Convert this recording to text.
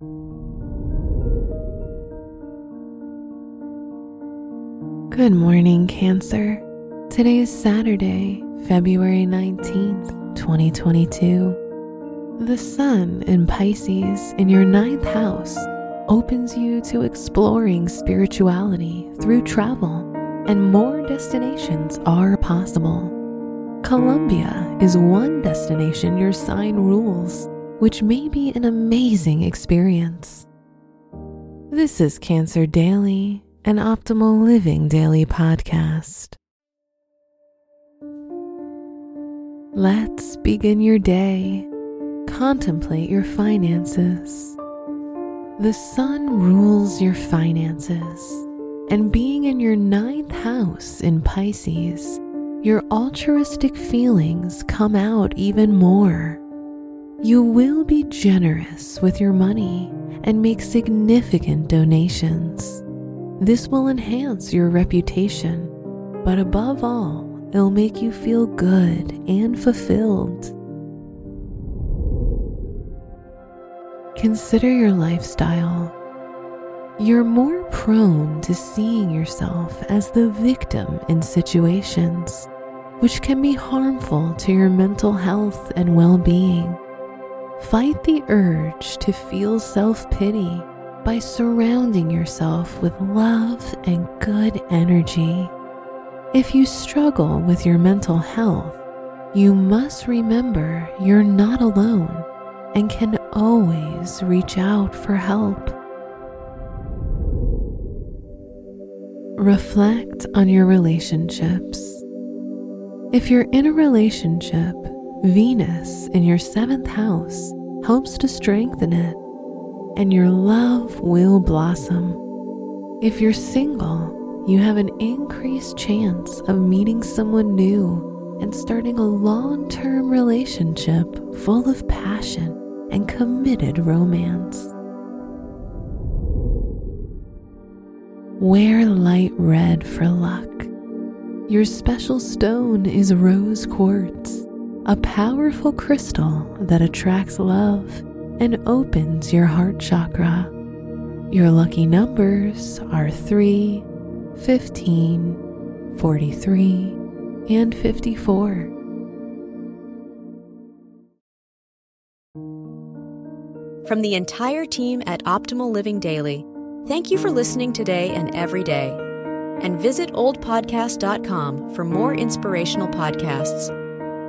Good morning, Cancer. Today is Saturday, February 19th, 2022. The Sun in Pisces in your ninth house opens you to exploring spirituality through travel, and more destinations are possible. Colombia is one destination your sign rules, which may be an amazing experience. This is Cancer Daily an optimal living daily podcast. Let's begin your day. Contemplate your finances. The sun rules your finances, and being in your ninth house in Pisces, your altruistic feelings come out even more. You will be generous with your money and make significant donations. This will enhance your reputation, but above all, it'll make you feel good and fulfilled. Consider your lifestyle. You're more prone to seeing yourself as the victim in situations, which can be harmful to your mental health and well being. Fight the urge to feel self pity by surrounding yourself with love and good energy. If you struggle with your mental health, you must remember you're not alone and can always reach out for help. Reflect on your relationships. If you're in a relationship, Venus in your seventh house helps to strengthen it and your love will blossom. If you're single, you have an increased chance of meeting someone new and starting a long term relationship full of passion and committed romance. Wear light red for luck. Your special stone is rose quartz, a powerful crystal that attracts love and opens your heart chakra. Your lucky numbers are 3, 15, 43, and 54. From the entire team at Optimal Living Daily, thank you for listening today and every day. And visit oldpodcast.com for more inspirational podcasts.